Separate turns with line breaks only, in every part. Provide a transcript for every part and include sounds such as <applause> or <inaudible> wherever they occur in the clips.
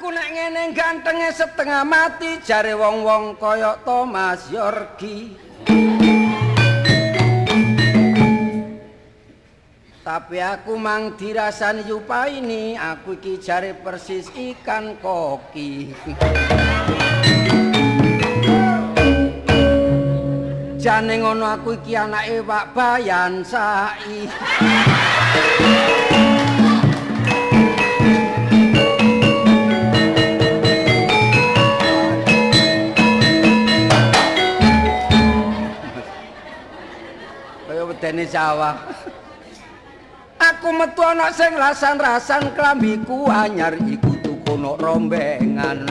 Aku nek ngene gantenge setengah mati jare wong-wong kaya Thomas Yorgi. Tapi aku mang dirasani yupaini, aku iki jare persis ikan koki. Jane ngono aku iki anake Pak Bayan Sai. Wedene sawah. Aku metu ana sing rasan-rasan klambiku anyar iku tuku nok rombengan.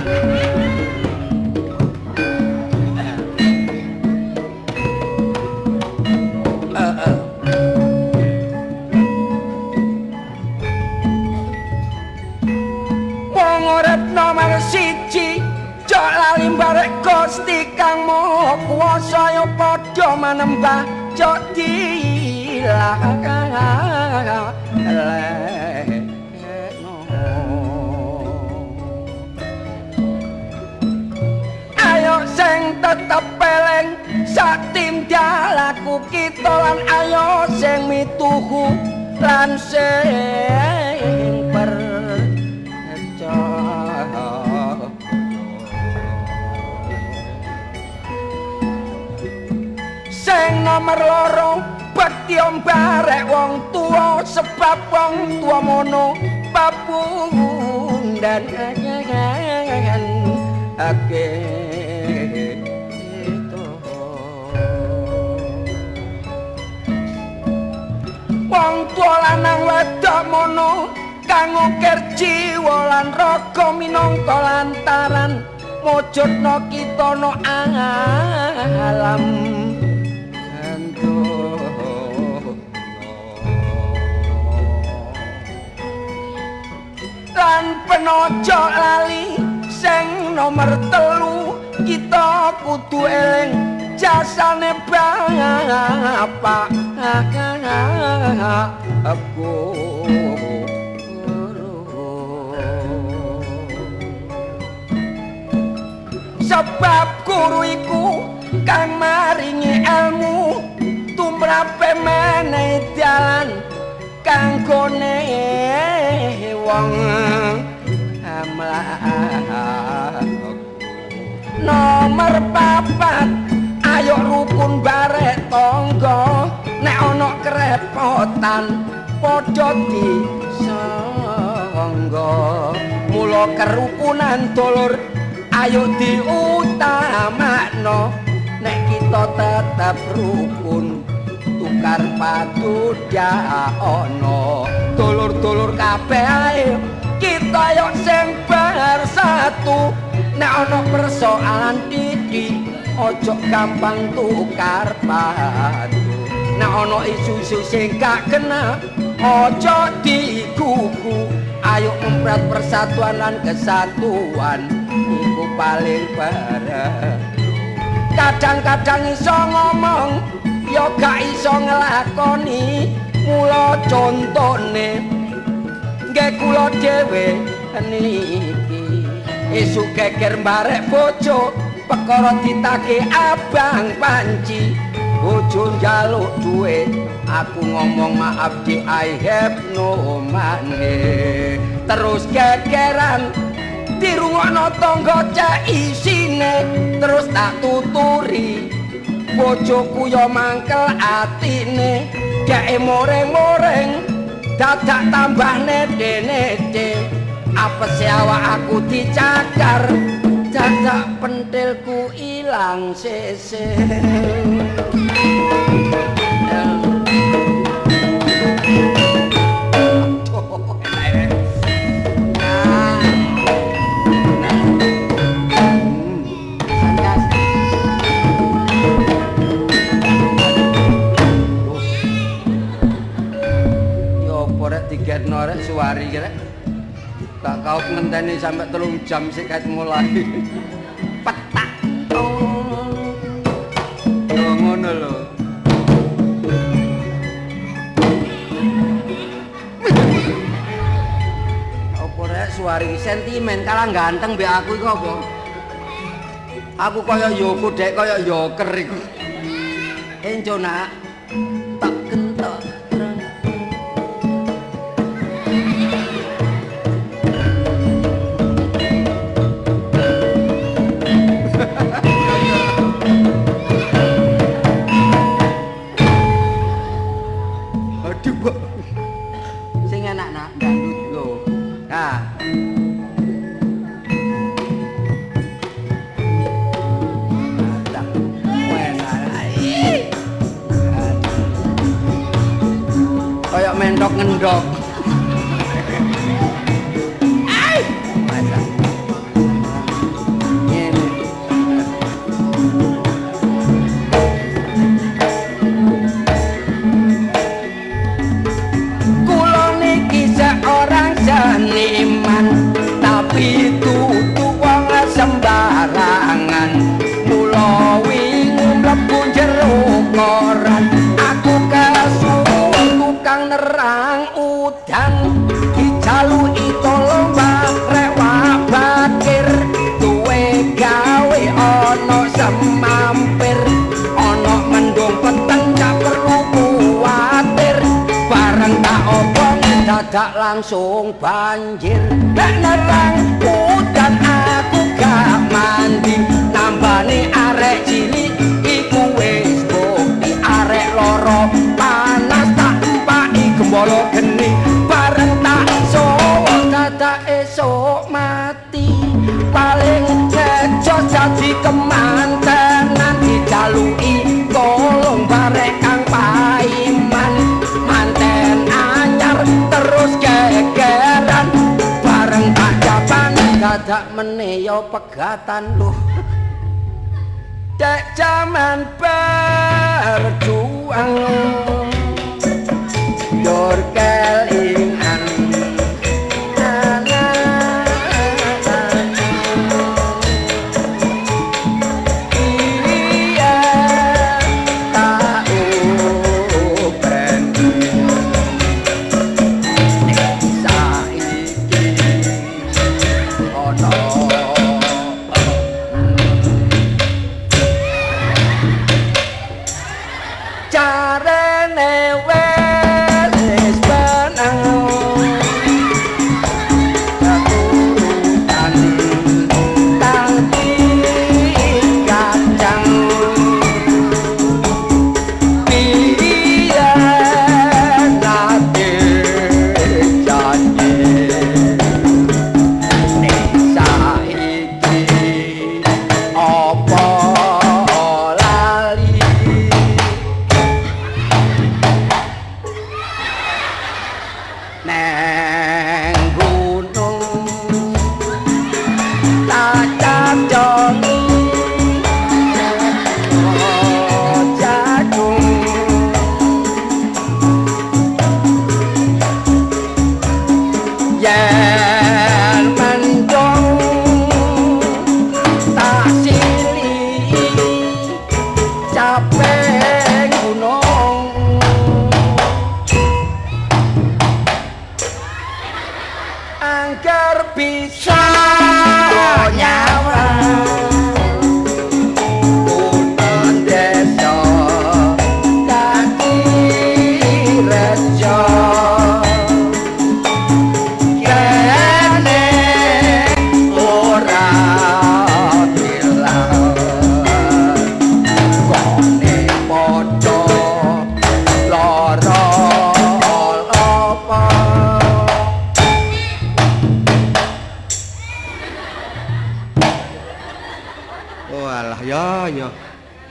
Nomor siji Jok lali barek Gusti Kang Maha Kuwasa ya padha manembah Jok dilang Ayo sing tetep peleng satim dialaku kita lan ayo sing mituhu lan sing nomor loro bekti barek wong tuwa sebab wong tuwa mono papundan. Ake Wong tuwa lanang wedok mono kang ukir jiwa lan raga minangka lantaran mujudna kita no alam lan penojo lali sing nomor telu kita kudu eling jasane bapak aku sebab guru iku kang maringi ilmu tumrape menehi dalan kanggone wong amlah nomor papat ayo rukun barek tangga. Nek ana kerepotan padha disangga. Mula kerukunan dulur ayo diutamakno nek kita tetap rukun tukar padu ana dulur-dulur kabeh ae kita yo sing bersatu nek ana persoalan iki ojo gampang tukar padu. Nek ana isu-isu sing gak kena ojo digugu. Ayo memprat persatuan lan kesatuan iku paling bareng. Kadang-kadang iso ngomong ya gak iso nglakoni mula contone nggih kula dhewe niki. Esuk geger barek bojo perkara ditake abang panci. Bojo njaluk duit aku ngomong maaf di I have no money terus gegeran dirungokno tangga cek isine. Terus tak tuturi bojoku yo mangkel atine. Dhek moreng-moreng dadak tambah nete-nete apese awak aku dicakar dadak pentilku ilang sese ngenteni sampai telung jam sik ket mulai. Petak. Oh. Yo ngono lho. Apa rek Suwari sentimen kalah ganteng mbek aku iku apa? Aku kaya yo kudek kaya yoker iku. Enco nak. Langsung banjir. Nek nerang udan aku gak mandi. Nambane arek cilik iku wis bukti. Arek loro panas tak empaki gembolo geni. Bareng tak sowo dadak esuk mati. Paling kejo jadi kemantenan. Dijaluki tolong barek gegeran bareng tak jaban dadak meneyo pegatan luh Dek jaman berjuang. Dur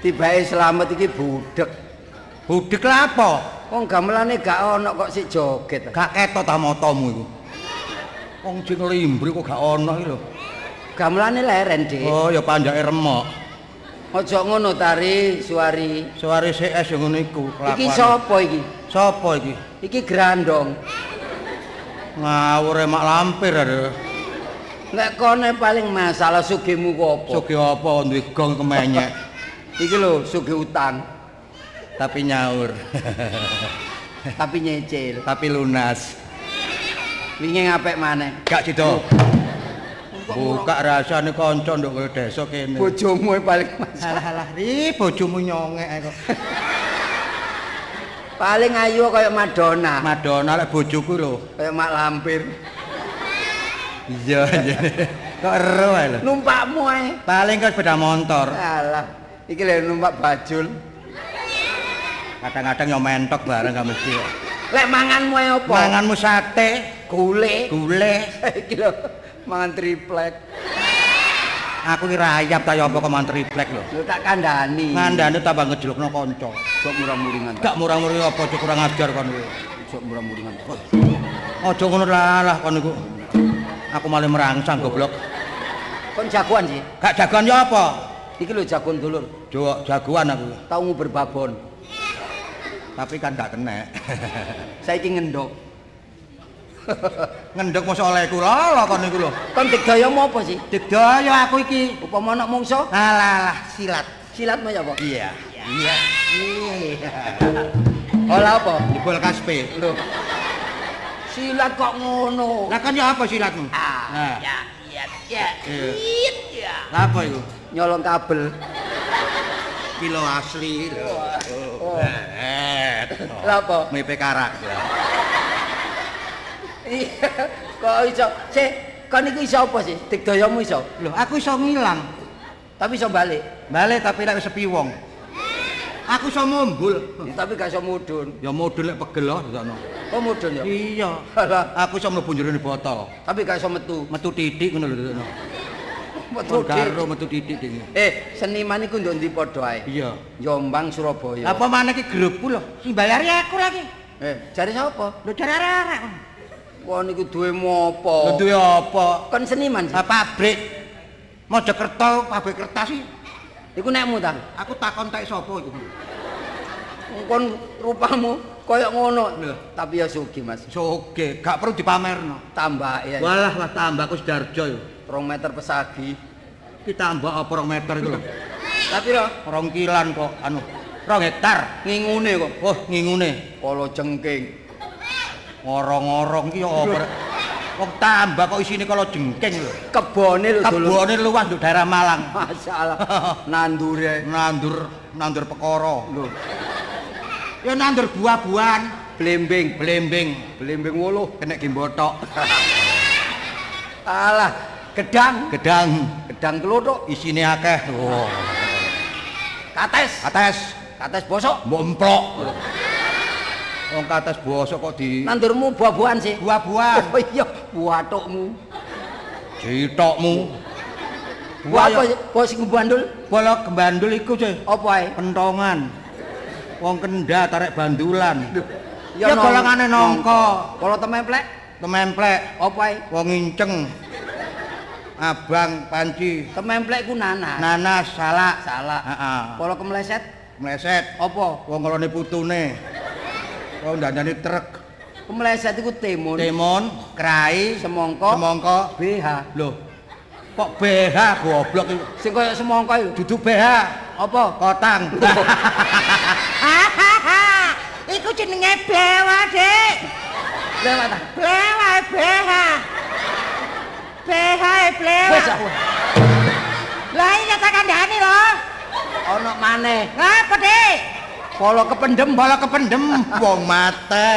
Tibae selamat iki budek.
Budek lah apa?
Wong gamelane gak ono kok sik joget.
Gak ketok ta motomu iku. Wong sing limbri kok gak ono iki lho.
Gamelane leren, Dik.
Oh ya pandake remok.
Aja ngono tari, suari.
Suare CS yang ngono iku.
Iki sapa iki?
Sapa iki?
Iki grandong.
Ngawur mak lampir ada.
Nek kone paling masalah sugihmu ku apa?
Sugi apa duwe gong kemenyek <laughs>
Iki lho, sugih utang,
tapi nyaur. <laughs>
tapi nyicil.
tapi lunas.
Wingi ngapik maneh.
Gak sido. Buka rasane kanca nduk kowe desa kene.
Bojomu e paling masalah.
Alah alah, ri bojomu nyongek kok. <laughs>
Paling ayu kaya Madonna.
Madonna lek bojoku lho.
Kaya Mak Lampir.
Iya. <laughs> Kok ero ae lho.
Numpakmu ae.
Paling kok sepeda motor.
Alah, iki lho numpak bajul.
Kadang-kadang yo mentok bareng gak mesti kok.
Lek manganmu apa?
Manganmu sate,
gule.
gule. <laughs>
iki lho mangan triplek.
Aku ki rayap ta yo apa kok mangan triplek lho.
Lho tak kandhani.
Ngandane tambah ngejlukno kanca.
Sok murah-muringan.
Gak murah-murih apa aja kurang ajar kon kowe.
Sok murah-muringan.
Aja ngono lah kon niku. Aku malah merangsang goblok.
Kon jagoan sih.
Gak jagoan yo apa?
Iki lho jagoan dulur.
Jo jagoan aku.
Tau nguber babon.
Tapi kan gak kena. <laughs>
Saiki ngendok.
Ngendhek mosok olehku lho kon niku lho.
Kon digdayamu apa sih?
Digdaya aku iki.
Upama ana mungso,
Alah silat.
silatmu ya apa?
Iya. Iya. <laughs>
Olah apa?
Jebol kaspe.
Lho. Silat kok ngono?
Lah kan ya apa silatmu?
Ah,
Nah.
ya, ya, ya.
Iya.
It, ya.
Lah apa iku?
Nyolong kabel.
Kilo asli lho.
Oh.
Eh.
Lah apa?
Mepe karak.
Iya. Kok iso? Sik, kon iku iso apa sih? Digdayamu iso,
Lho, aku iso ngilang.
tapi iso balik.
Balik tapi lek sepi wong. Aku iso mumbul.
Tapi gak iso mudun.
Ya model lek pegel lho sakno.
Kok mudun ya?
Iya. Aku iso mlebu jero botol.
tapi gak iso metu.
Metu titik ngono lho sakno.
Metu
Karo metu titik ding.
Eh, seniman iku ndok ndi padha ae?
Iya.
Jombang Surabaya.
Apa mana ki grupku lho? Sing bayari aku lagi.
Eh, jare sapa?
Lho jar arek.
Wah niku duwe
Lho
mopo?
duwe apa?
Kon seniman sih.
Pabrik Mojokerto pabrik kertas sih.
Iku nekmu ta?
Aku takon tak sapa iku.
Kon rupamu kaya ngono.
Lho.
Tapi ya sugih, Mas.
Soge, gak perlu dipamerno.
Tambah ya.
Walah lah tambah aku Sidarjo yo.
2 meter pesagi.
Ki tambah apa rong meter iku lho.
Tapi lho,
Rong kilan kok anu. Rong hektar.
ngingune kok.
Wah, ngingune.
Kolo jengking.
Ngorong-ngorong ki yo apa. Wong tambah kok isine kala jengking lho.
Kebone lho.
Kebone luas nduk daerah Malang.
Masalah. <laughs> Nandure.
Nandur nandur pekara.
Lho,
Ya nandur buah-buahan,
blembing.
blembing,
Blembing wolo.
kena gimbotok, <laughs>
Alah, gedang.
gedang,
Gedang kelothok.
isine akeh. Wah,
Kates.
kates,
Kates bosok.
momplok. Wong kates bosok kok di
Nandurmu buah-buahan sih.
buah-buahan.
Oh iya, buah tokmu.
Jitokmu.
Buah apa? Buah sing bandul?
Bola kembandul iku, Cuy.
Apa ae?
Pentongan. Wong kenda tarik bandulan.
Ya,
Ya golongane nongko,
Kalau tememplek,
tememplek,
apa ae?
wong inceng. Abang, panci,
Tememplek ku nanas.
nanas, salak.
Salah.
Heeh.
Kalau kemeleset,
Meleset.
apa?
Wong ngelone putune. Wong dandani truk.
Kemeleset iku timun,
Timun, krai,
semongko,
semongko.
BH.
Loh. Kok BH goblok iku?
Sing koyo semongko iku.
Duduk BH,
Apa?
kotang. <laughs>
Iku jenenge blewa, Dik.
Lewat ta?
Blewa BH. BH blewa.
Wis aku.
Lah iya tak kandhani lho.
Ono maneh.
Ngapa, Dik?
Polo kependem.
Bola kependem wong mate.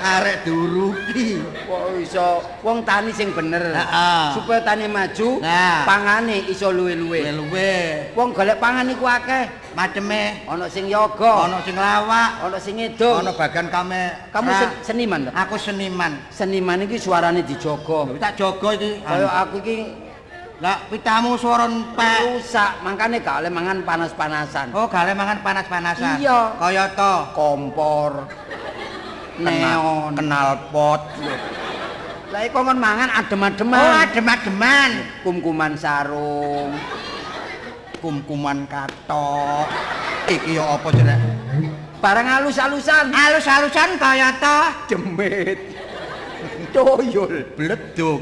Arek duruki.
Kok iso wong tani sing bener.
Heeh.
Supaya tani maju,
Nah.
pangane iso luwe-luwe.
Luwe.
Wong golek pangan iku akeh.
Maceme
Ana sing yoga,
ana sing lawak,
ana sing ngedong.
ana bagian kame.
Kamu sen- seniman ta?
Aku seniman.
Seniman iki suarane dijaga.
Tak jaga iki.
Kaya aku iki
Lah pitamu swara entek.
rusak, makane gak oleh mangan panas-panasan.
Oh, gale mangan panas-panasan.
Iya.
Kaya to.
Kompor. Neon.
kenal pot.
Lah iku kon mangan adem-ademan.
Oh, adem-ademan.
Kumkuman sarung.
Kumkuman katok. Iki ya apa jeneng?
Barang halus-halusan.
Alus-alusan kaya to.
Demit. Toyol.
Bledug.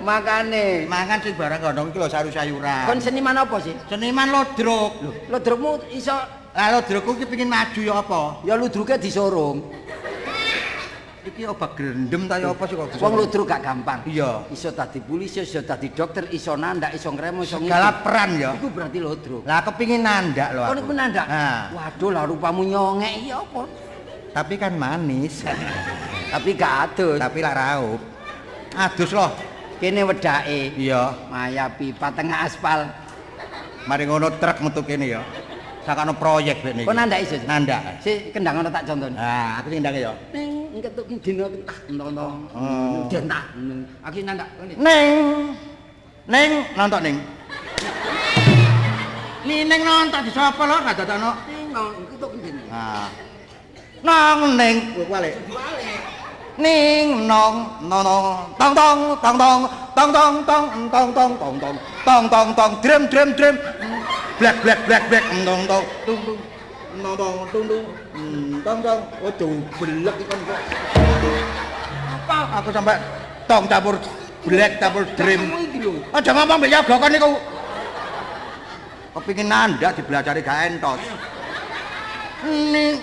Makane
Mangan sing barang kono iki lho sayur-sayuran.
kon seniman apa sih?
Seniman lodruk.
Lodrokmu iso
Lah lodrukku iki pengin maju ya apa?
ya ludruke disorong.
Iki obat grendem ta ya apa sih kok?
Wong ludruk gak gampang.
Iya.
Iso dadi polisi, iso dadi dokter, iso nandak, iso ngremo, iso
segala peran ya.
Iku berarti ludruk.
Lah kepingin nandak lho
Kok
aku.
niku nandak? Waduh, lah rupamu nyongek iya apa?
tapi kan manis. <laughs>
Tapi gak adus.
tapi lak raup. Adus loh.
Kene wedake.
Iya.
Maya pipa tengah aspal.
Mari ngono truk metu kene ya. Sakano proyek bek niki.
Kok nandak iso?
Nandak.
Si kendang ngono tak contoni.
Nah, aku ndang ya.
Ning ketuk dina entah entah.
Oh.
Dentah. Aku nandak kene.
Ning. Ning nonton ning. Ni ning nonton di sapa lho gak dadakno.
Ning ketuk dina.
Nah. Nong ning balik. Ning nong nong nong tong tong tong tong. Tong tong tong tong tong tong tong. Tong tong tong. Drum drum drum black black black black tong tong tung tung. Tong tong tung tung. Tong tong. Waduh belek ikan kok apa aku sampai tong campur black campur drum aja ngomong mbek yoga kan niku kepingin nandak dibelajari gak entos ning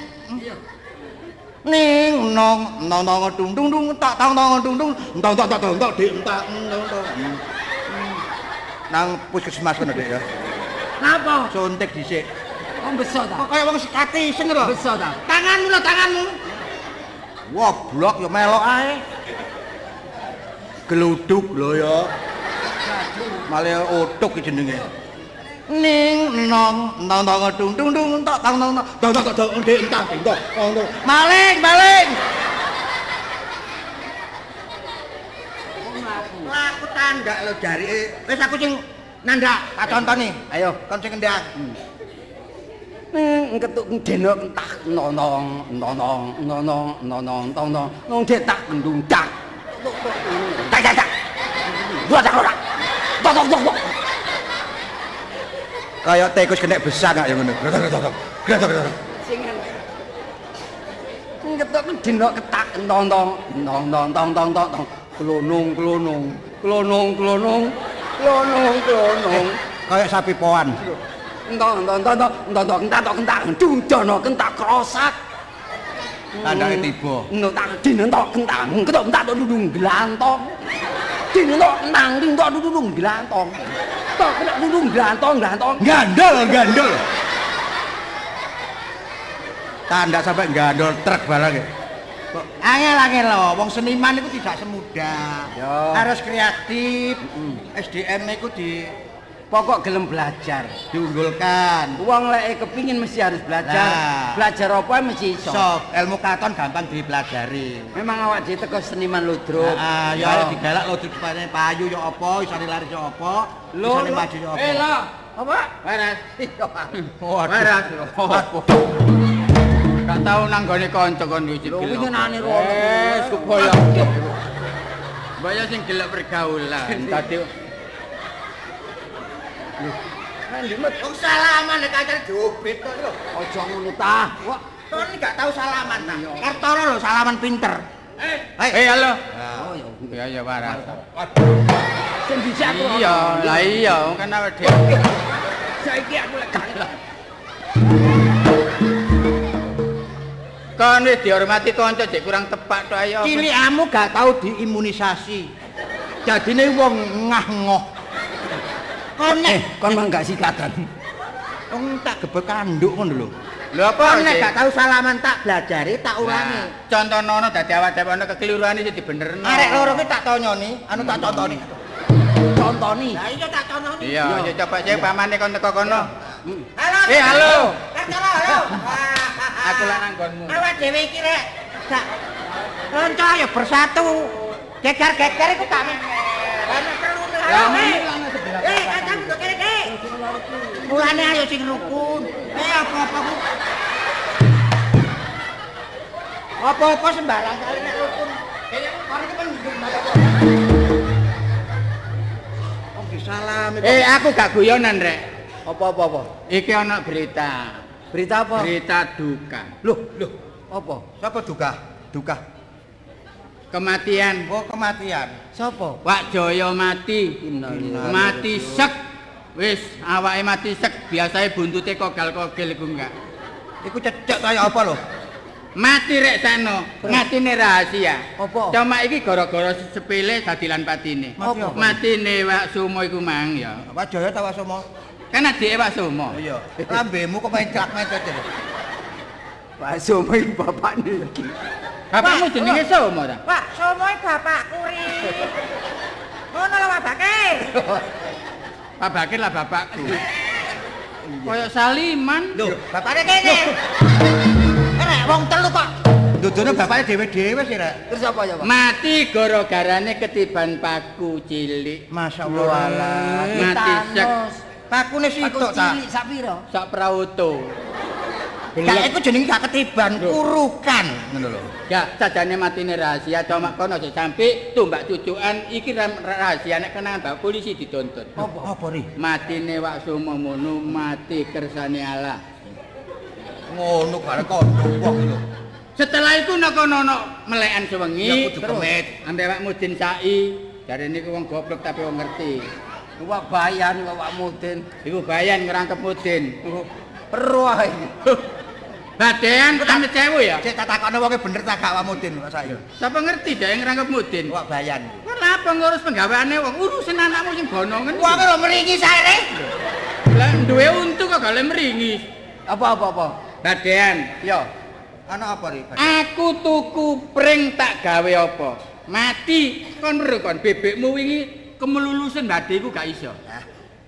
ning nong nong nong dung dung dung tak tang tang dung dung tang tang tang tang dik tak tang tang nang puskesmas kono dik ya.
Napa?
suntik dhisik.
Oh beso ta?
kok kaya wong sekati sing lho
Beso ta?
tanganmu lho tanganmu. Wah blok ya melok ae. Geluduk lho ya. Malah iki jenenge ning nong nong nong dung dung dung tak tang tang tang tang tang dik tak dik tak tang tang maling maling aku tandak lho jarike. Wis aku sing nandak, tak contoni.
Ayo.
Kon sing ngendak.
Ning ketuk dina entah nonong nonong nonong nonong tong tong nong detak ndung tak. Tak tak tak. Dua tak ora. Tok tok tok. tok.
Kayak tikus kena besar gak ya ngono. Gretok gretok. Gretok gretok.
Sing ketuk dina ketak tong tong tong tong tong tong tong tong klonong klonong klonong klonong klonong klonong
Kayak sapi poan.
entong entong entong entong entong entak entok entak dung dono kentak krosak
Tandake tiba.
no tak dina entok kentang ketok entak tok dudung glantong dina entok kentang dina entok dudung glantong tok ketok dudung glantong glantong
Gandol, gandol. Tanda sampai gandol truk barang ya. Angel angel loh, wong seniman itu tidak semudah. Harus kreatif. SDM itu di
pokok gelem belajar
diunggulkan.
Wong lek kepingin mesti harus belajar.
Lah.
Belajar apa mesti iso.
So, ilmu katon gampang dipelajari.
Memang awak dhewe teko seniman ludruk.
Ah, ya ayo digalak lo supaya payu ya apa, isane lari ya apa, isane maju ya apa.
Eh, lo. Apa? Waras.
Waras.
Gak tau nang gone kanca kon wiji
Lho,
gelok.
winginane rono.
Eh, supaya. Supaya sing gelek pergaulan. <laughs> Dadi
Wong salaman nek kancane diobit kok lho.
Aja ngono ta. Wah,
Kon gak tau salaman ta. Kartoro lho salaman pinter. Eh,
Eh, halo.
oh ya.
Ya ya waras.
Sing dhisik aku.
Iya, lah iya kan awake dhewe.
Saiki aku lek
Kon wis dihormati kanca jek kurang tepak tok ayo.
Cilikamu gak tau diimunisasi. Dadine wong ngah-ngoh. Kon
Eh,
nek
kon mah gak sikatan.
wong tak gebek kanduk ngono lho.
Lho apa
Kon nek gak tau salaman tak belajari tak ulangi.
Nah, Contohno ono dadi awak dhewe ono kekeliruan iki dibenerno.
Arek loro ki tak tonyoni, anu tak contoni.
Contoni.
Lah iya tak cononi.
Iya, ya coba sih pamane kon teko kono.
Halo.
Eh, halo.
Kartoro, halo. <laughs>
Aku lan nanggonmu.
Awak dhewe iki rek gak kanca ya bersatu. Geger-geger iku tak. Ana perlu
Lah,
halo.
ini
eh.
lan sebelah
Eh, kancamu kok kene iki. Mulane ayo sing rukun. Eh apa-apa ku. Apa-apa sembarang kali nek rukun. Kayaknya kon iki men Oh, disalami.
Eh, aku gak guyonan, Rek.
Apa-apa apa?
Iki ana berita.
Berita apa?
Berita duka.
Loh, loh. Apa?
Siapa duka? Duka.
Kematian
Oh, kematian.
Sapa?
Pak Joyo mati.
Innalillahi.
Mati sek. Wis awake mati sek, biasae buntute kogal-kogel iku enggak.
Iku cecek kaya apa lho?
Mati rek sano, matine rahasia.
Apa?
Cuma iki gara-gara sepele dadilan patine.
Mati apa?
Matine Wak Sumo iku mang ya.
Pak Jaya ta Wasomo?
Kan adike Wak Sumo.
Iya. Lambemu kok main cak main cak.
Pak Somo iki bapakne iki.
Bapakmu jenenge Sumo ta?
Pak, somoy bapakku ri. Ngono lho babake. <laughs>
Pak Bakir lah bapakku. Kayak Saliman.
Lho,
Bapakne kene. Rek wong telu kok.
dudune bapaknya dhewe-dhewe sih, Rek.
Terus apa ya, Pak?
Mati gara-garane ketiban paku cilik.
Masya
Walah,
Mati sek
Pakune
Aku
sitok ta.
cilik sak pira?
sak prauto.
Gak iku jenenge gak ketiban, urukan ngono lho.
Ya, sajane matine rahasia cuma kono aja sampe tumbak cucukan iki rahasia nek kenangan Pak polisi dituntut.
Apa apa ri?
Matine Wak Sumo mono mati kersane Allah.
Ngono bare kondok wong lho.
Setelah itu nek ono melekan
Ya
sewengi
kudu pemit.
ambek Wak Mudin Sai, jarene iku wong goblok tapi wong ngerti.
Wak bayan Pak Mudin.
Iku bayan ngerangkep Mudin.
Peru ae.
Badean amit sewu ya.
Cek tak takokno wonge bener tak gak wamudin kok saiki.
Sapa ngerti dah yang ngerangkep Mudin?
Wak bayan.
Kenapa ngurus penggaweane wong urusin anakmu sing bonongan.
Wonge lho meringi sae Ri.
Lah duwe untu kok gak oleh meringis.
Apa apa apa?
Badean,
Yo.
Ana apa ri?
aku tuku pring tak gawe apa? Mati kon weruh kon bebekmu wingi kemelulusen badeku gak iso.
Nah,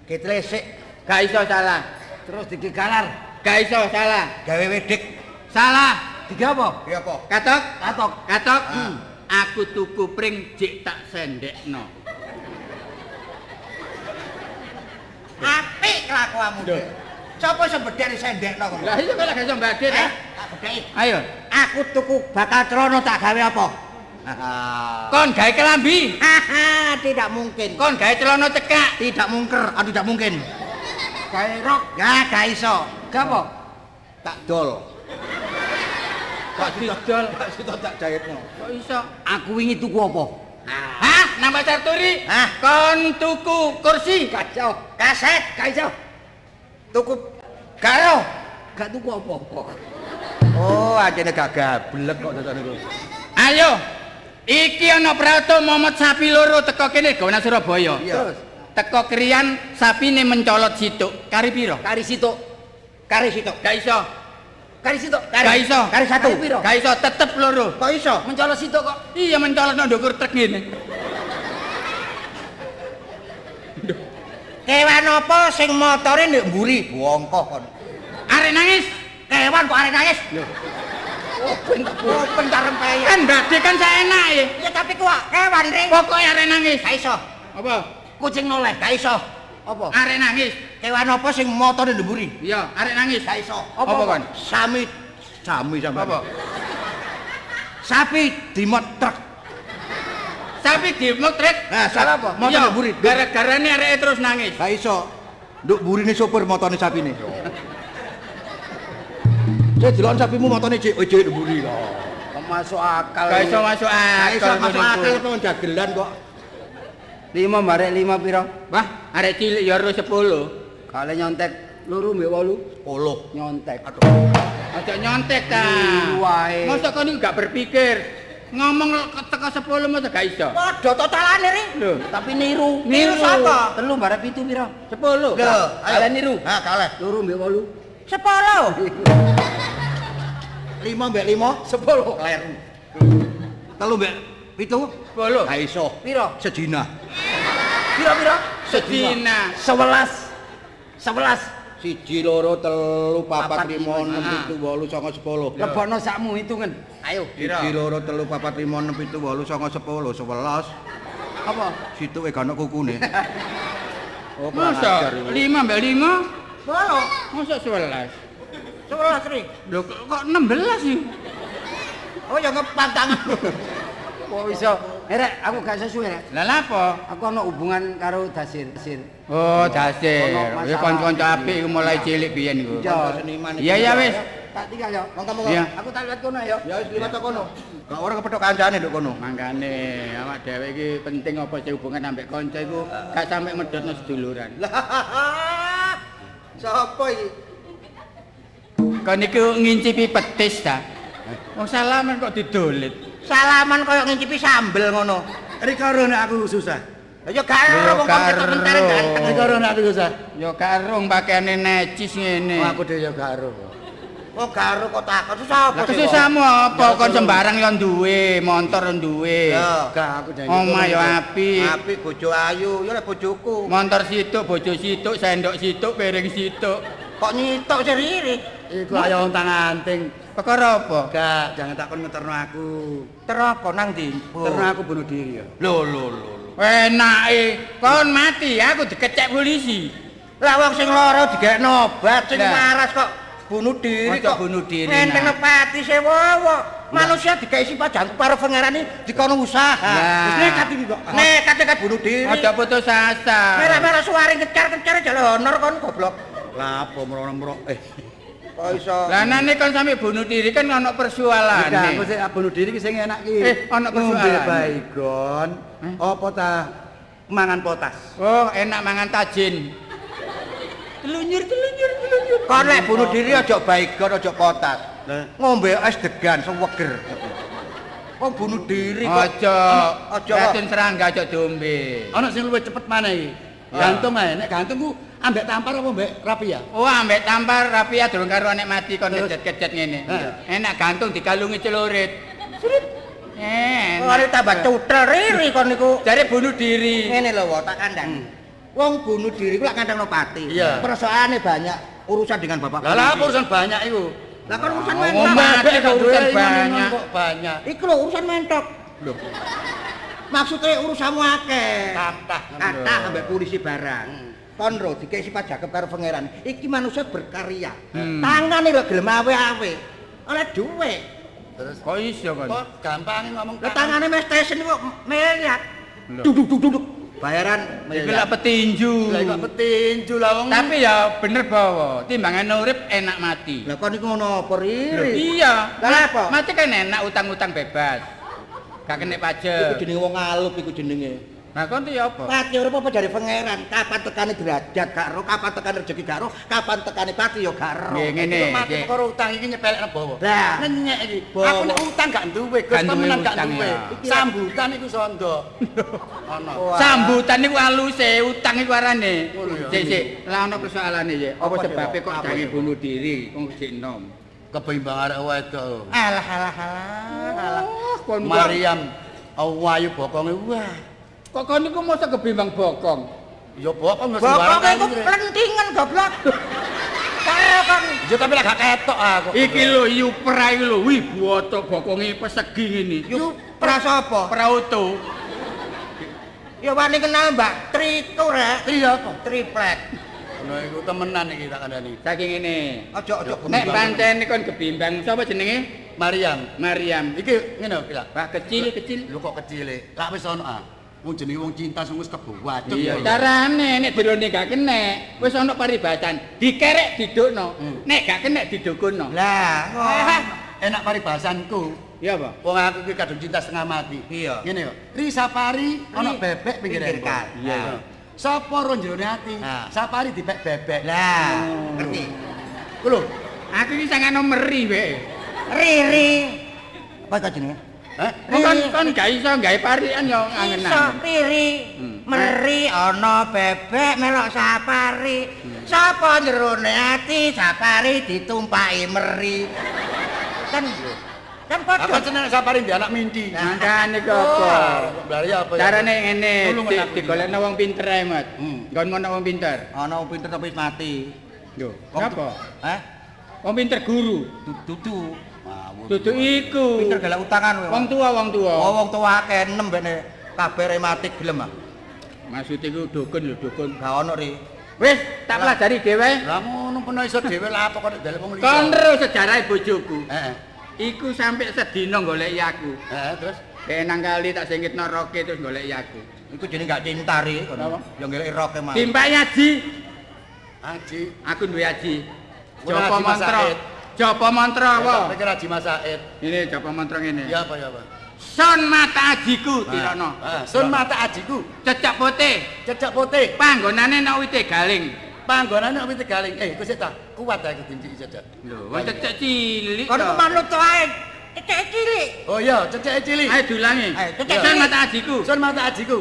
kitlesik
Gak iso salah.
Terus digigalar.
Gak iso salah.
gawe wedik.
Salah.
Tiga apa?
Ya apa?
Katok?
Katok.
Katok.
Ah.
Hmm. Aku tuku pring jek tak sendekno.
Apik kelakuanmu.
Duh.
Sapa sing bedhek sendekno kok?
Lah iya kok lek iso mbade ta?
Eh, tak bedheki.
Ayo.
Aku tuku bakal trono tak gawe apa? Haha.
Kon gawe kelambi.
Tidak mungkin.
Kon gawe celana cekak.
Tidak mungker, aduh tidak mungkin.
Gawe rok.
Ya, gak iso.
Gak apa?
Tak dol.
Kok didol?
Tak situ tak jahitno.
Kok iso?
Aku wingi tuku apa?
Hah? Nambah Sarturi?
Hah?
Kon tuku kursi.
Kacau.
Kaset,
Kacau.
tuku karo.
Gak tuku apa-apa.
Oh, ajene gak gablek kok dadan iku.
Ayo. Iki ana prato momot sapi loro teko kene gawana Surabaya.
Terus
Teko kriyan sapine mencolot situk. Kari piro?
kari situ.
Kari situ.
Gak iso.
Kari situ.
Gak iso.
Kari satu.
Kari piro?
Gak iso tetep loro.
Kok iso?
Mencolot situ kok.
Iya mencolot nang ndukur truk ngene.
Kewan apa sing motore ndek mburi? Bongkoh kon.
Arek nangis.
Kewan kok arek nangis?
Open
Open tarempeyan.
Kan badhe kan saenake.
Ya tapi kok kewan ring.
Pokoke arek nangis.
Gak iso.
Apa?
kucing noleh.
Gak iso.
Apa?
Arek nangis.
Kewan apa sing motore ndek mburi?
Iya, arek nangis.
Gak iso.
Apa kon?
Sami sami sampean.
Apa?
Sapi dimot truk.
Sapi dimuk trek.
Nah,
Salah apa?
Motor
Iya,
ndek mburi.
Gara-garane areke terus nangis.
Gak iso. Nduk burine sopir motone sapine. Saya delok sapimu motone cek nduk buri kok.
Masuk akal.
Gak iso masuk
Gak iso
akal.
masuk akal
iku.
to jagelan kok.
Lima barek lima piro?
Wah, arek cilik ya ro 10.
Kale nyontek loro mbek wolu
Polo.
nyontek.
Aduh.
Aja nyontek ta.
Niru wae.
Mosok kon iku gak berpikir. Ngomong teko 10 mosok gak iso.
Padha totalane ri.
Lho,
Tapi niru.
Niru sapa?
Telu barek pitu piro?
10.
Lho,
Kalian niru.
Ha, kalah.
Loro mbek wolu.
Sepuluh. <laughs> Lima mbek lima.
Sepuluh.
Kleru. Telu mbek pitu.
10.
Gak iso.
Piro?
Sedina.
Piro?
Sedina.
Sebelas. Sebelas.
Siji loro telu papat lima enam
lima.
pitu wolu songo sepuluh.
Lebokno sakmu hitungan. Ayo.
Siji loro telu papat lima enam pitu wolu songo sepuluh sebelas.
Apa?
Situ e gak ono kukune. Oh,
Masa 5 mbak 5?
Sepuluh.
Masa 11?
Sebelas ri.
Lho kok kok 16 sih?
Oh ya ngepantang.
Kok iso? Erek, aku gak sesuai rek.
Lah lapo?
Aku ana hubungan karo Dasir. Dasir.
Oh, dasir. Ya
masalah.
kanca-kanca apik iku mulai cilik biyen iku.
Iya.
seniman
Iya ya wis.
Tak tinggal ya.
Monggo-monggo.
Iya.
Aku tak lihat kono ya.
Ya wis liwat kono. Gak ora kepethuk kancane nduk kono.
Mangkane awak dhewe iki penting apa sih hubungan ambek kanca iku gak sampe medhotno seduluran. <laughs>
Sapa iki?
Kon iku ngincipi petis ta? Wong salaman kok didolit.
Salaman koyo ngincipi sambel ngono.
Rikara nek aku susah.
Lah ya gak ero wong kok ketok mentare ganteng.
Nek aku susah.
Ya karung pakaiane necis ngene.
Oh, aku dhewe ya gak ero.
Oh garo kok takon susah apa
Lah
sih?
kesusamu apa kon sembarang ya duwe, motor ya duwe.
Ya.
Gak aku janji.
Omah ya apik.
Apik bojo ayu, ya lek bojoku.
Motor situk, bojo situk, sendok situk, piring situk.
Kok nyitok sendiri?
Iku ayo ontang anting.
Perkara apa?
Gak, jangan takon ngeterno aku.
Teroko nang ndi?
Terno aku bunuh diri ya.
Lho lho lho.
Enake, kon mati, aku dikecek polisi.
Lah wong sing lara digekno obat, sing waras kok bunuh diri kok.
bunuh diri,
Enteng pati sewowo. Manusia digawe sifat pangeran iki dikono usaha. Wis nekat iki kok. Nekat nekat bunuh diri.
Aja putus asa.
Merah-merah suari kecar-kecar jalur honor kon goblok.
Lah apa merono-mero eh.
Kok iso?
Lah nane kon sampe bunuh diri kan
Gak,
persoalane.
aku sih bunuh diri ki sing enak ki.
Eh, ono
Ngombe
persoalan.
baygon.
Eh?
Apa ta? Mangan potas.
Oh, enak mangan tajin. Telunyur, telunyur, telunyur.
Kon lek bunuh diri aja baygon aja potas.
Lah,
Ngombe es degan seweger. Kok bunuh diri kok.
Aja,
Aja.
racun serangga aja diombe.
ana sing luwih cepet maneh iki. Gantung ae, nek gantung ku ambek tampar apa mbek rapi ya?
Oh, ambek tampar rapi ya durung karo nek mati kon kejet-kejet ngene.
Iya.
Enak gantung dikalungi celurit. Srit. Eh.
Kok arep tambah cutel riri kon niku.
Jare bunuh diri.
Ngene lho, tak kandhani. Wong bunuh diri ku lak kandhangno pati.
Iya.
Perasaane banyak urusan dengan bapak.
Lah apa urusan banyak iku?
Lah kan urusan
Oh,
mentok.
mati kok urusan banyak.
banyak.
Iku lho urusan mentok.
Loh.
Maksudnya urusanmu akeh.
Kathah.
Kata ambek polisi barang. Kon ro dikei sifat jagep karo pangeran. Iki manusia berkarya.
Hmm.
Tangane lho gelem awe-awe. Oleh dhuwit.
Terus
Kok iso kon?
kok gampang ngomong
Lah tangane mes stesen kok.
Loh.
Duduk duduk duduk. Bayaran
Iku lak petinju.
Lah kok petinju lah wong.
Tapi ya bener bahwa timbangan urip enak mati.
Lah kon iku ngono apa riri?
iya.
Lah apa?
Mati kan enak utang-utang bebas. Gak kena
Iku
pajak.
jenenge wong alup iku jenenge.
Nah, kon ya apa?
Pati urip apa dari pangeran? Kapan tekane derajat gak ro, kapan tekane rezeki gak ro, kapan tekane pati ya gak ro.
Nggih, ngene.
Mati perkara utang iki nyepelekno bawa.
Lah.
Nenyek iki. Aku nek utang gak duwe, Gus temenan gak duwe. Sambutan iku sondo. <laughs> Ana.
Sambutan niku aluse, utang iku arane. Sik sik, lah ono persoalane ya. Apa sebabe kok
Dik?
bunuh diri wong sik enom?
Kebimbang arek wedok.
Alah alah alah alah.
Kon
Mariam awayu bokonge wah.
Kok kon niku mosok kebimbang bokong?
Ya bokong wis
Bokong
sembarang
iku
kali.
plentingan goblok. Karo kon.
Ya tapi lah gak ketok aku.
Iki lho Yupra iki lho, wih botok bokonge pesegi ngene.
Yuk, prasa apa?
Prauto.
Ya wani kenal Mbak Triku rek.
Iya kok.
Triplek.
Nah iku temenan iki tak kandhani.
Saking ngene.
Ojo ojo
Nek pancen kon kebimbang sapa jenenge?
Mariam.
Mariam.
Iki ngene lho,
Pak kecil kecil.
Lho kok kecil e. Lah wis ono ah. Wong jenenge wong cinta sing wis kebuwat.
Iya, carane nek dirone gak kena, wis ana paribasan. Dikerek didukno.
Hmm.
Nek gak kena didukunno.
Lah,
enak paribasanku.
Iya apa?
Wong aku iki kadung cinta setengah mati.
Iya.
Ngene yo. Ri sapari ana bebek pinggir
Pinggir kal.
Iya. Sapa ro jero ati?
Nah.
Sapari dipek bebek.
Lah, ngerti.
Ku lho.
Aku iki sangat nomeri wae.
Riri. Apa jenenge?
Hah?
Kon kon gak iso gawe parian yo
Iso
angen-angen.
riri.
Hmm.
Meri ana bebek melok sapari. Sapa jerone ati sapari ditumpaki meri. Kan kan padha.
seneng sapari di anak minti.
Mangkane kok apa?
Bari apa ya?
Carane ngene, digolekno wong pinter ae, Mat.
Hmm.
Nggon ngono wong pinter.
Ana wong pinter tapi wis mati.
Lho,
Wong
apa?
Hah?
Wong pinter guru.
Dudu.
Dudu iku.
Pinter galak utangan kowe.
Wong tua, wong tua.
Oh, wong tua akeh enem bene kabeh rematik gelem ah.
Maksud iku dukun lho, dukun.
Gak ono ri.
Wis, tak pelajari dhewe.
Lah ngono peno iso dhewe lah apa kok dalem wong liya.
Kon ro sejarah bojoku.
Heeh.
Iku sampai sedina goleki aku.
Heeh, terus
Kenang kali tak singkitno roke terus goleki aku.
Iku jenenge gak cintari
Apa?
kono. Ya ngeleki roke mah.
Timpai Haji,
Aji.
aku duwe Haji.
Ora
Japa Japa mantra apa?
Tak pikir Haji Mas.
Ini japa mantra ngene.
Ya apa ya apa?
Son mata ajiku tirono.
Ah, sun mata ajiku.
Cecak putih.
Cecak putih.
Panggonane nek wite galing.
Panggonane wit galing. Eh, kok sik ta? Kuat aku dinci cecak.
Lho, wong cecak cilik.
Kono ku manut to ae.
cecek cilik.
Oh iya, cecek cilik.
Ayo diulangi.
Ayo,
Sun
cilik.
mata ajiku.
Sun mata ajiku.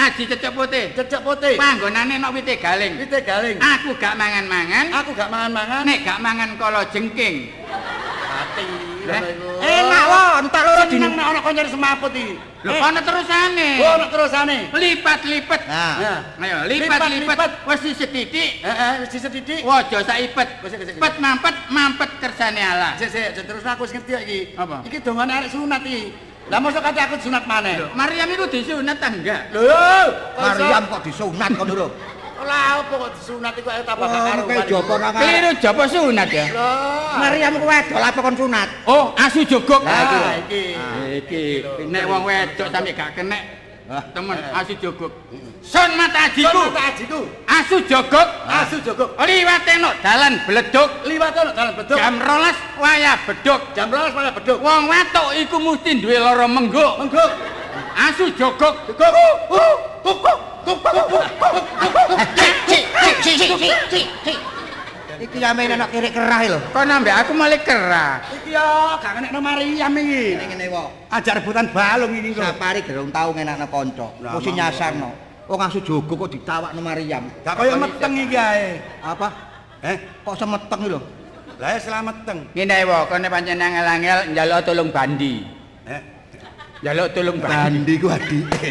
Aji cecek putih.
Cecek putih.
Panggonane nok wite galing.
Wite galing.
Aku gak mangan-mangan.
Aku gak mangan-mangan.
Nek gak mangan kala jengking.
Mati.
Eh,
Enak wae, entar loro
Seneng
dina.
nek ana konyer semaput iki.
Lho ana terusane.
Oh, ana terusane.
Lipat-lipat.
Nah,
Nah,
Ayo
lipat-lipat.
Wis sithik.
heeh, wis disedidik.
Waja saipet. Pet mampet mampet kersane Allah.
Sik sik, terus aku wis ngerti iki. Iki dongane arek sunat iki. Lah mosok kate aku sunat maneh.
Lho, Maryam iku disunat ta enggak?
Lho,
Maryam kok disunat kok lho.
Lah apa kok disunat iku ayo tambah
Oh,
karo.
kayak Joko nang arek.
Keliru japa sunat ya?
Lah,
Maryam ku wedok apa kon sunat?
Oh, asu jogok.
Lah iki.
Iki nek wong wedok sampe gak kenek. Temen asu jogok. Sun mata ajiku.
Sun mata ajiku.
Asu jogok.
Asu jogok.
Liwate no dalan bleduk.
Liwat ono dalan beduk.
Jam rolas wayah beduk.
Jam 12 malah beduk.
Wong wedok iku mesti duwe lara mengguk.
Mengguk.
Asu jogok.
Guk. Uh, guk guk guk guk guk.
Cik, cik, cik, cik, cik, cik, cik,
Iki yamen anak kirik kerah lho.
Kok nambah aku malah kerah.
Iki yo gak ngenekno Maryam iki.
Ngene ngene wae.
Ajak rebutan balung iki kok.
Sapari gerung tau ngenakno kanca. Mesti
monggo.
nyasarno. Wong asu jogo kok ditawakno Maryam.
Gak kaya meteng iki ae.
Apa?
Eh,
Kok semeteng lho.
lah ya selamat teng.
Ngene wae, kene pancen angel-angel njaluk tulung bandi.
Eh,
Njaluk tulung bandi.
Bandi ku adike.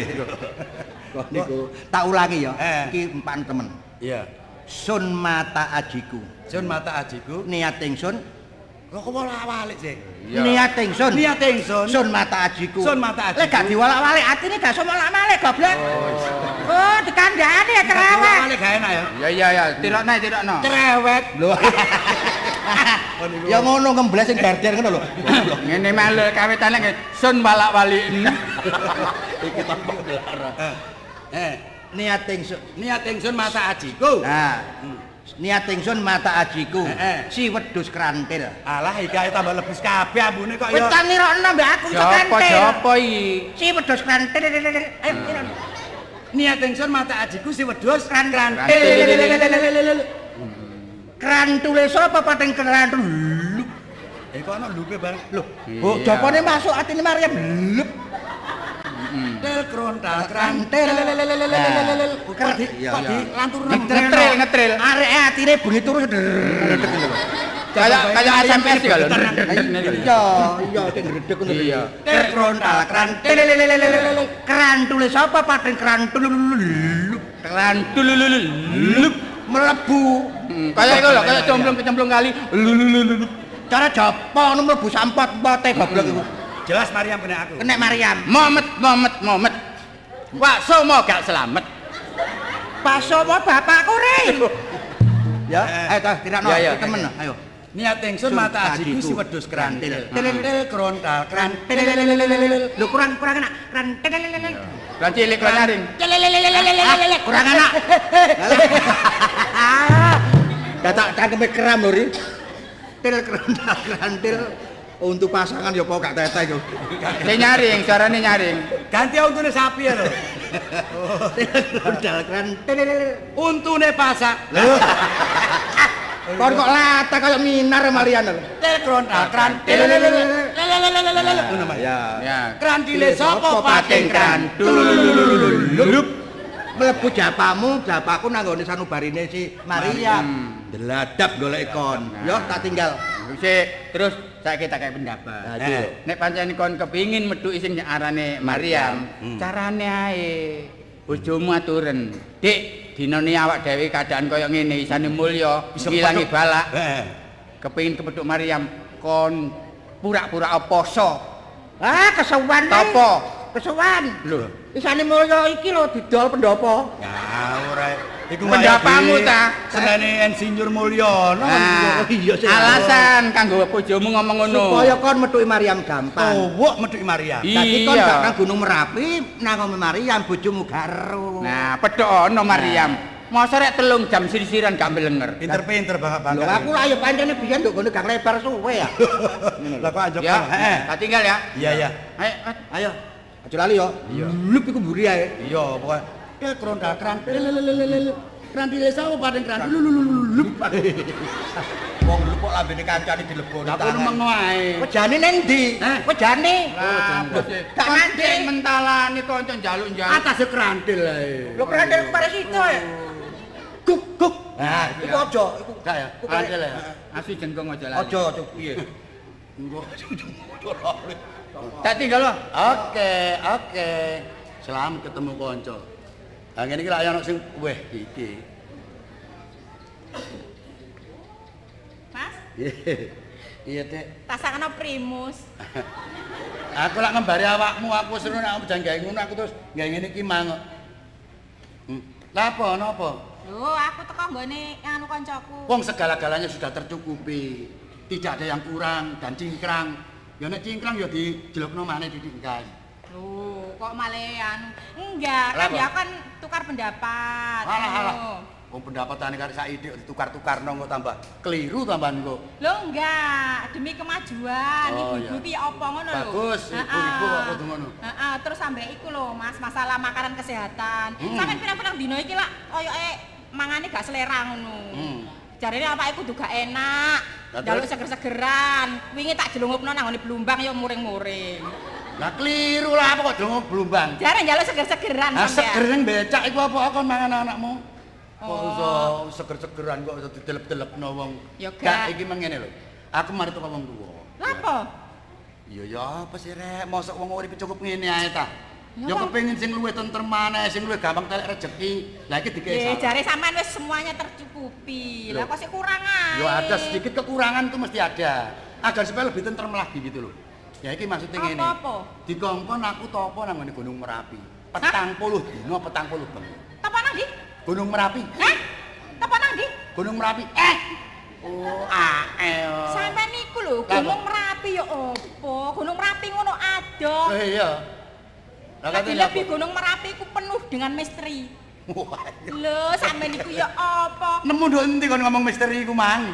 Kok niku tak ulangi ya.
Eh.
Iki empan temen.
iya.
Sun mata ajiku.
Sun mata ajiku.
Niat ingsun,
Kok kok malah walik sih?
Iya.
niat ingsun.
Niat ingsun.
Sun mata ajiku.
Sun mata ajiku.
Lek gak diwalak-walik atine gak iso molak-malik goblok.
Oh, dikandani ya cerewet.
Walik gak enak ya.
Ya ya ya, tirokno tirokno.
Cerewet.
Lho. <laughs> ya ngono ngembles sing garder ngono lho.
Ngene malu kawitane ngene, sun walak-walik. <laughs> <laughs>
Iki tampak belara.
Eh,
Niat ingsun.
niat ingsun mata ajiku.
Nah, niat ingsun mata ajiku.
Eh, eh.
Si wedhus krantil.
Alah iki ae tambah lebus kabeh ambune kok ya.
tak nirokno mbak aku iso kantil.
jopo iki?
Si wedhus kantil. Ayo, nirokno.
Niat ingsun mata ajiku si wedhus
Kran-
krantil.
Krantule sapa pating krantul?
Eh kok ana lupe bareng.
Oh,
Iya.
jopone masuk atine Maryam. Lup.
Tel krontal
Krantil.
krantil. Kok di
Iya,
kok
iya.
di lantur
Ngetril ngetril.
Arek atine bengi turu.
Kayak kayak SMS iki lho.
Iya, iya dredeg ngono.
Iya. Tel krontal krantil.
Krantule sapa pating krantul?
Krantul.
Mlebu.
Kayak iku lho, kayak cemplung-cemplung kali. Lululululu.
Cara jopo ngono mlebu sampot pote goblok iku.
Jelas Maryam kena aku.
Kenek Maryam.
Momet momet momet. Wak somo gak selamat.
Baso mo bapakku re.
Ya,
Eh.
ayo ta tirakno
Ya, ya.
temen ayo.
Niat ingsun
Sun
mata ajiku
ajiku.
si wedhus krantil.
Krantil.
Tel krontal krantil.
Lho kurang kurang enak. Kantil.
Lan cilik lan nyaring.
Kurang anak. <laughs> Datak cangkeme keram lho ri. Til krantil krantil untuk pasangan ya kok gak teteh yo.
Sing nyaring, suarane nyaring.
Ganti untune sapi ya lho.
Krantil krantil.
Untune pasak.
Kon kok lata kaya minar Marian lho.
Tel krontal. Ngono Mas.
Ya.
Ya.
Krantile sapa pating krantul.
Lulup. Mlebu japamu, japaku nanggone sanubarine si Mariam. Deladap golek kon. Yo tak tinggal.
Sik, terus saiki tak kayak pendapat.
Nah.
Nek pancen kon kepingin metu sing arane Maryam, carane ae bojomu aturen. Dik, dinane awak dhewe keadaan kaya ngene isane mulya, ngilangi
kepethuk.
balak.
Heeh.
Kepingin kepethuk Maryam, kon pura-pura poso.
Ah, kesuwan.
Apa?
Kesuwan.
Lho,
Isane mulya iki lho didol pendopo.
Ya ora. Iku
Pendapamu, ta?
Senene insinyur Mulyono.
Nah,
iya sih.
alasan kanggo bojomu ngomong ngono.
Supaya kon metuki Mariam gampang.
Tuwuk metuki Maryam.
Dadi kon
Iya.
gak nang Gunung Merapi, nang Ome Mariam bojomu garo.
Nah, pedhok ono Maryam. Masa rek telung jam sirisiran gak melenger.
Pinter-pinter banget
Lho
banget.
aku lah ya pancene biyen nduk ngene gak lebar suwe ya. <laughs>
Lah kok anjok.
Ya,
Heeh.
tak tinggal ya.
Iya iya.
Ayo,
Ayo. Aja lali yo.
Iya.
Lup iku mburi ae.
Iya, pokoke ya krontal krantil. Krantile sapa pating krantil. Lulup.
Wong lho kok lambene kancane dileboni
Lah kono mengo ae.
Wejane ning ndi? Wejane.
Gak mandek mentalane kanca njaluk-njaluk.
Atase krantil ae.
Lho kerandel kemarin situ ya.
Guk guk. Nah, iku aja, iku
Gak ya, krantil ya.
Asu jengkong aja lali.
aja aja piye.
Engko.
Tak tinggal wae.
Oke, oke. Selamat ketemu kanca. Ha ngene iki lak ana sing weh iki.
Mas,
Iya, Dik.
tasakno primus. <laughs>
Aku lak ngembari awakmu, aku seru nek aku jangan gawe ngono, aku terus gawe ngene iki mang. Hmm. Lah apa, napa?
Lho, aku teko nggone anu kancaku.
Wong segala-galanya sudah tercukupi. Tidak ada yang kurang dan cingkrang. Ya nek cingkrang ya dijelokno maneh ditingkas.
Kok malah anu. Enggak, kan
apa?
ya kan tukar pendapat.
Alah, alah.
Anu.
Wong pendapatane karo saiki ditukar-tukarno kok tambah keliru tambahan kok.
Lho enggak, demi kemajuan.
Oh,
Ibu-ibu
iya.
apa ngono lho.
Bagus, ibu-ibu kok kudu ngono.
Heeh, terus sampe iku lho, Mas, masalah makanan kesehatan.
Hmm.
Sampeyan pirang-pirang dino iki lak koyoke mangane gak selera ngono.
Hmm.
Jarene awake kudu gak enak. Jaluk seger-segeran. Wingi tak jelungupno nang ngone Blumbang ya muring-muring.
Lah keliru lah apa kok dongo blumbang.
Jare njaluk seger-segeran
Lah
sampeyan.
seger ning becak iku apa kon mangan anakmu? Kok
Oh.
iso seger-segeran kok iso didelep-delepno wong.
Ya,
Gak iki mengene lho. Aku mari teko wong tuwa.
Apa?
Iya ya apa sih rek, mosok wong urip cukup ngene ae ta.
Ya,
kepengin sing luwih tentrem maneh, sing luwih gampang telek rezeki. Lah iki dikei
Eh, jare sampean wis semuanya tercukupi. Lah kok sik kurang ae.
Ya ada sedikit kekurangan itu mesti ada. Agar supaya lebih tentrem lagi gitu loh. Ya iki maksudnya ngene.
Apa-apa?
Dikongkon aku topo nang ngene Gunung Merapi. Petang puluh dino, petang puluh bengi.
Apa nang ndi?
Gunung Merapi.
Hah? Apa nang ndi?
Gunung Merapi. Eh. Oh, ael.
Sampai niku lho, Gunung Merapi ya opo? Gunung Merapi ngono adoh.
Eh iya. Lah katanya
lebih Gunung Merapi ku penuh dengan misteri. Lho, sampe niku ya apa?
Nemu nduk endi kon ngomong misteri iku, Mang?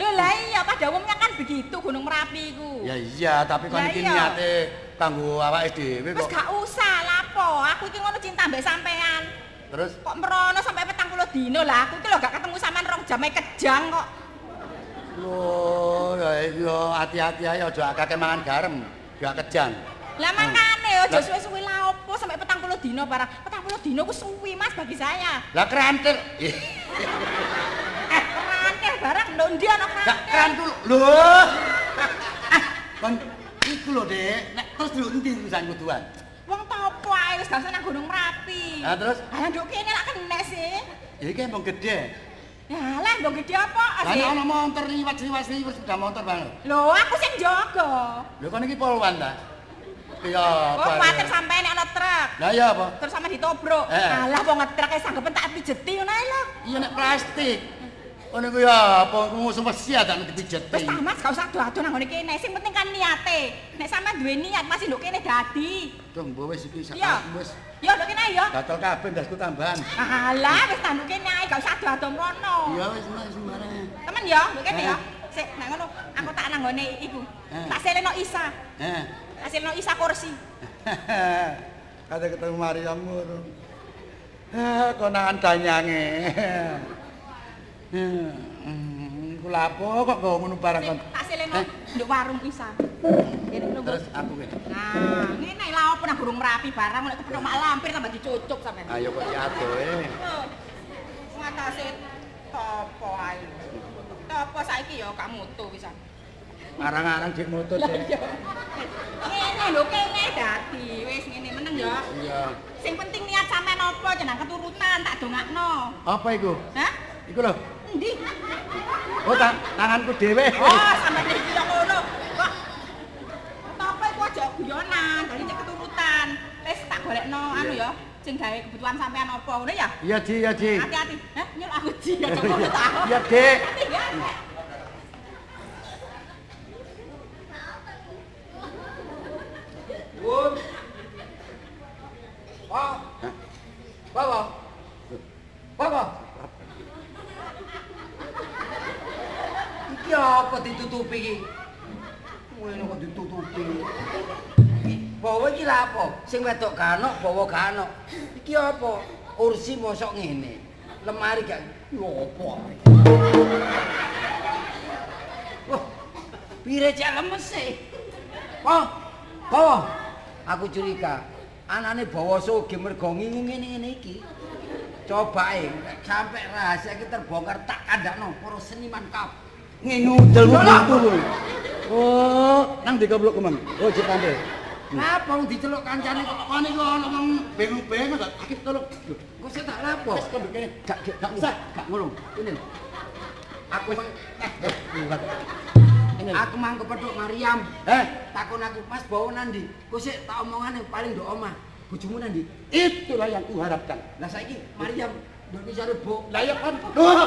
Lho lah iya pada umumnya kan begitu Gunung Merapi ku.
Ya iya, tapi
Lah
iki niate kanggo awake dhewe
Wis
kok.
gak usah lapo, aku iki ngono cinta mbek sampean.
Terus
Kok merono sampai petang puluh dino lah, aku iki lho gak ketemu sampean rong jam ae kejang kok.
Loh, ya iya hati-hati ae aja akeh mangan garam, gak kejang.
Lah makane aja
Lah-
suwe-suwe lah opo sampai petang puluh dino barang. Petang puluh dino ku suwi mas bagi saya.
Lah krantil. <laughs>
Eh, ndok ndi ana
Gak
keranteh.
krantil. Loh. Ah, kon iku lho, Dek. Nek terus dulu endi urusan kuduan?
Wong topo ae wis gak usah nang Gunung Merapi.
Ah, terus?
Lah ndok kene lak kenek sih.
Ya iki emang gede.
Ya lah ndok gede apa
Lah
sih?
ana montor liwat-liwat liwat sepeda motor banget.
Lho, aku sing jaga.
Lho kon iki polwan ta?
Oh,
apa?
kuwatir sampean nek ana truk.
Lah iya apa?
Terus sampe ditobrok.
Eh.
Alah wong ngetrek sanggepen tak pijeti ngono ae lho.
Iya nek plastik. Kon iku ya apa musuh mesti ada nek dipijeti.
Wis ta Mas, gak usah ado-ado nang ngene kene. Sing penting kan niate. Nek sampean duwe niat masih ndok kene dadi.
Dong, mbok wis iki sak wis
Ya ndok kene ya.
gatel kabeh ndasku tambahan.
Alah, wis ta ndok kene ae, gak usah ado-ado mrono.
Iya wis wis sembarang.
Temen ya, ndok kene ya.
Eh.
Sik, nek ngono aku tak nang ngene iku.
Eh.
Tak seleno Isa.
Eh.
Tak seleno Isa kursi. <laughs>
Kata ketemu Maryam ngono. Eh, konangan danyange. <laughs> Hmm, kula apa kok nggawa ngono barang kon.
Tak seleno
Eh.
ndok warung Isa. Kene lho.
Terus aku kene.
Nah, ngene lah opo nang Gunung Merapi barang nek kepethuk mak lampir tambah dicucuk sampean.
Ayo kok diadoe.
Oh, Ngatasi topo ae. Topo saiki ya gak mutu pisan.
Arang-arang dik dek.
iya. Ngene lho kene dadi wis ngene meneng ya.
Iya.
Sing penting niat sampean apa jeneng keturutan tak dongakno.
Apa iku?
Hah?
Iku lho.
Endi?
Oh, tang tanganku dhewe.
Oh, sampean iki yo ngono. Kok apa iku aja guyonan, dari cek keturutan. Wis tak golekno anu ya, sing gawe kebutuhan sampean apa ngono ya.
Iya, Ji, iya, Ji.
Hati-hati. Hah, nyul aku ji ngono ta.
Iya, Dek.
Ya.
Bun. Pak. Bawa. Iki apa ditutupi iki? Ngono kok ditutupi. Bawa iki lha apa? Sing wedok kanok, bawa kanok. Iki apa? Kursi mosok ngene. Lemari gak yo apa? Pire cek lemes sih. Oh, bawa. Aku curiga. Anane bawa soge mergo ngingu ngene-ngene iki. Coba e, sampai rahasia iki terbongkar tak kandakno para seniman kap.
Ngingu delmu gitu. Oh, nang di goblok kemang. Oh, cek tampil.
Napa wong diceluk kancane kok
Kok niku ana wong bingung-bingung kok akif tolong. Loh,
kok sik tak lapo?
Wis kok kene.
Gak gak gak usah, gak ngulung. Ini. Aku mang eh
Kuat. Ini.
aku mang kepethuk Mariam.
Eh,
Takon aku, Mas bawa nandi? Kok sik tak omongane paling ndok omah. Bojomu nandi?
itulah yang kuharapkan.
Lah saiki Mariam ndok bisa rebuk.
Lah ya. Duh.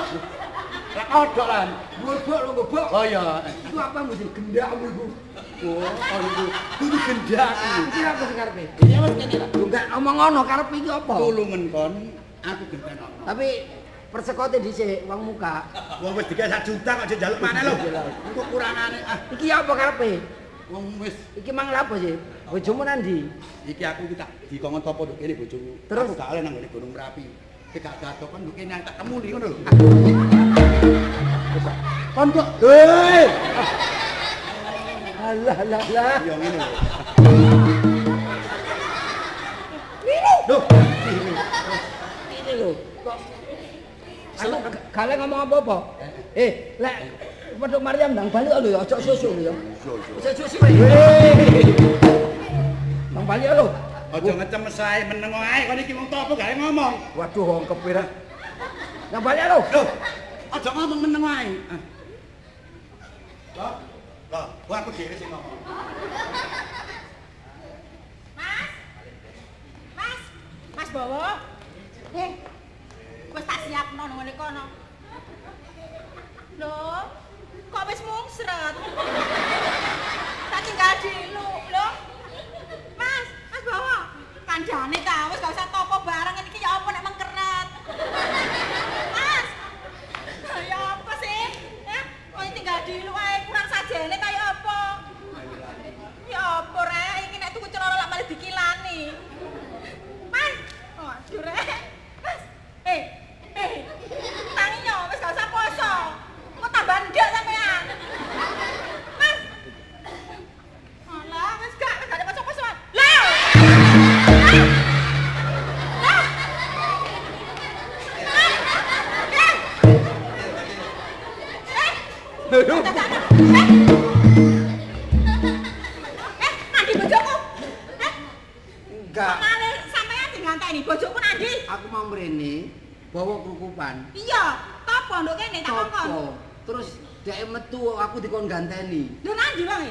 Lah kodok lan.
Bobok lho bobok.
Oh iya.
Itu apa mesti gendakmu iku?
Oh, oh itu. Kudu gendak.
Iki apa sing karepe?
Ya wis kene lah.
Lho gak omong ngono karepe iki apa?
Tulungan kon, aku gendak ono.
Tapi persekote dhisik wong muka.
Wong wis digawe 1 juta kok njaluk maneh lho. Engko kurangane ah.
Iki apa karepe?
Wong wis
Iki mang lapo sih? Bojomu nandi?
iki aku iki tak dikongon topo nduk kene.
Terus?
aku gak oleh nang ngene Gunung Merapi. Gak gato kon nduk kene tak ngono lho. Kon kok hei.
Alah alah alah.
Ya ngene lho.
Duh. Ini lho. Kok Aku gale ngomong apa-apa. Eh, lek Peduk Maryam ndang balik lho ya, aja susu lho ya. Aja susu. Ndang balik lho.
Aja ngecem sae meneng ae kon iki wong topo gawe ngomong.
Waduh, wong kepira. Ndang balik lho.
Loh, aja ngomong meneng ae. Ah. Loh, loh, kok aku dhewe sing ngomong.
Mas. Mas. Mas Bowo. Eh. Wis tak siapno nang ngene kono. Lho, kok wis mungsret? Tak tinggal dulu, lho. Kandhane ta wis gak usah topo bareng Eh. Eh. Eh, Andi bojoku. Eh,
Enggak.
kemana sampean sing nganteni bojoku Andi?
Aku mau mrene bawa kerukupan.
Iya, topo nduk kene tak kongkon.
Topo. Terus dhek metu aku dikon ganteni.
Lho Andi wae.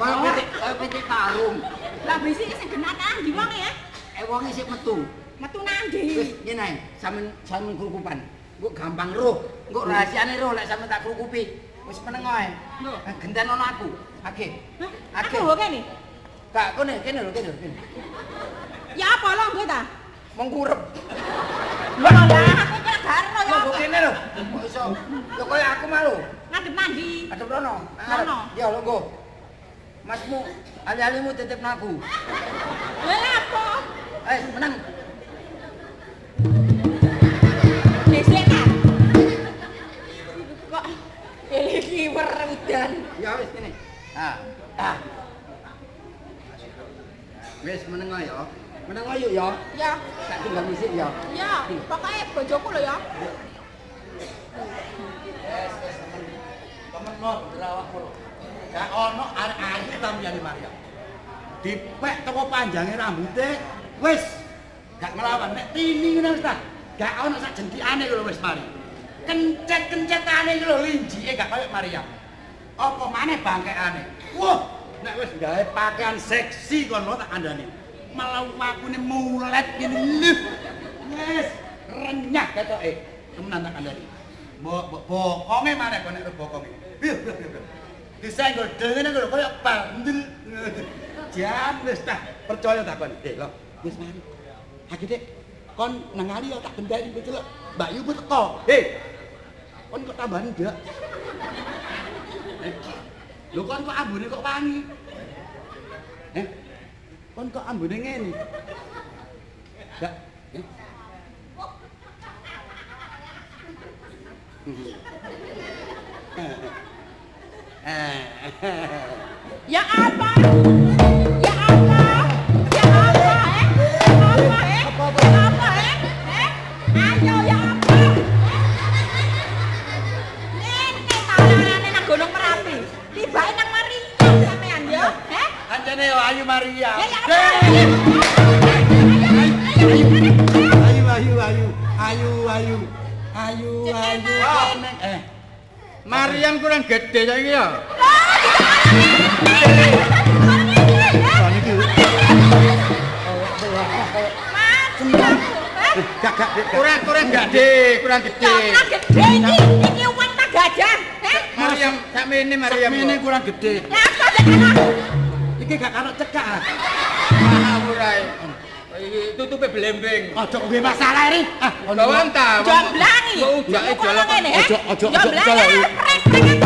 Kaya pitik, kaya pitik karung.
Lah bisike sing genah Andi wong ya.
Eh wonge sik metu.
Metu Nandi.
Wis ngene ae, sampean sampean kerukupan. Engko gampang roh. Engko rahasiane roh lek sampean tak kerukupi. Wis meneng ae.
Lho.
Eh, Genten ono aku.
Hah?
Age.
Aku kok kene.
Kak kene kene lho kene.
Ya apa lo nggo ta?
Mengkurep.
Lho lah aku kira garno ya.
Lho kene lho. Kok iso? Lho kaya aku malu.
Ngadep Nandi.
Ada Brono.
Brono.
Ya lho nggo. Masmu ali-alimu titip aku.
Lah apa?
Eh, menang.
Werudan.
Ya wis kene. Ah. Ah. Wis meneng ae ya. Meneng ae yuk ya.
Ya,
Tak tinggal misik ya.
ya, pokoknya bojoku lho ya.
Temen lo berawakmu lho. Gak ono arek ayu ta miyane Maria. Dipek teko panjange rambuté, wis gak ngelawan nek tini ngono wis ta. Gak ono sak jentikane lho wis mari. Kencet-kencetane lho linjike gak koyo Maria. Apa maneh bangkekane? Wah, nek wis gawe pakaian seksi kon lo tak kandhani. Malah wakune mulet ngene lip. Wis renyah ketoke. Temenan tak kandhani. Mbok mbok bokonge maneh kon nek bokonge. Piye piye piye. Disenggol dengene lho koyo bandel. Jan wis tah percaya tak kon. Eh lho, wis. Aku Dik, kon nang ali tak gendani kowe celuk. Mbak Yu teko. Hei. Kon kok tambahan ndak? Eh, Lho kon kok ambune kok wangi? Eh? Kon kok ambune ngene? Ndak. Eh? <laughs>
Ya apa? Ya apa? Ya apa, eh? Apa, eh? Apa, eh? Eh? Ayo, ya
Kancane yo Ayu Maria.
Ayo, ayo, ayo.
Ayu ayu ayu. Ayu ayu. Ayu ayu.
Wah,
Eh,
Mariam kurang gede saiki ya.
gak gak gak.
Kurang kurang gede, kurang gede.
Kurang gede iki, iki uang tak gajah. Eh?
Mariam sakmene Mariam.
Ini kurang gede.
Lah tekan
Iki gak karo cekak.
Mahal ora. Iki tutupe blembing.
Ojo kuwi masalah ini. Ah,
Bawang ta.
Jomblangi.
Kok ujake
Kok
jalan.
ngene, eh?
Ojo- ojo- ojo-
Jomblangi,
ojo-
prek, prek.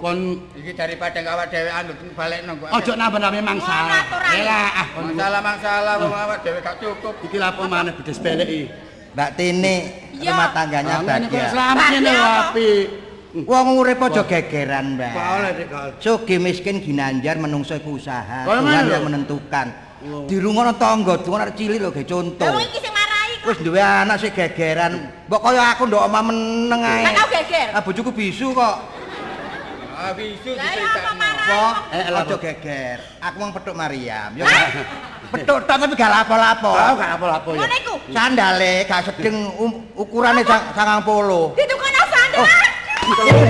kon
Iki daripada awak dhewe anu balekno kok.
ojo nambah-nambah masalah.
Ora, ora.
Elah, ah kon
Masalah masalah wong awak dhewe gak cukup.
iki lapo maneh bedes pelek iki.
Mbak Tini rumah tangganya
Ah,
bahagia.
selamat ngene
apa?
apik.
Wong urip aja gegeran, Mbak.
Gak oleh Dik. Kal.
Sugih miskin ginanjar menungso iku usaha. Tuhan yang menentukan.
Oh.
Dirungono tangga, dungono arek cilik lho ge contoh.
Lah wong iki sing marahi kok.
Wis duwe anak sing gegeran. Mbok kaya aku ndok omah meneng ae.
Lah kau geger.
Ah bojoku bisu kok.
Ah bisu
Apa? kok?
Eh, aja geger. Aku mau petuk Mariam. Ya. petuk tok tapi gak lapo-lapo.
Oh, gak apa-apa ya.
Ngono iku.
Sandale gak sedeng ukurane sang- 90.
Ditukono sandal.
Oh!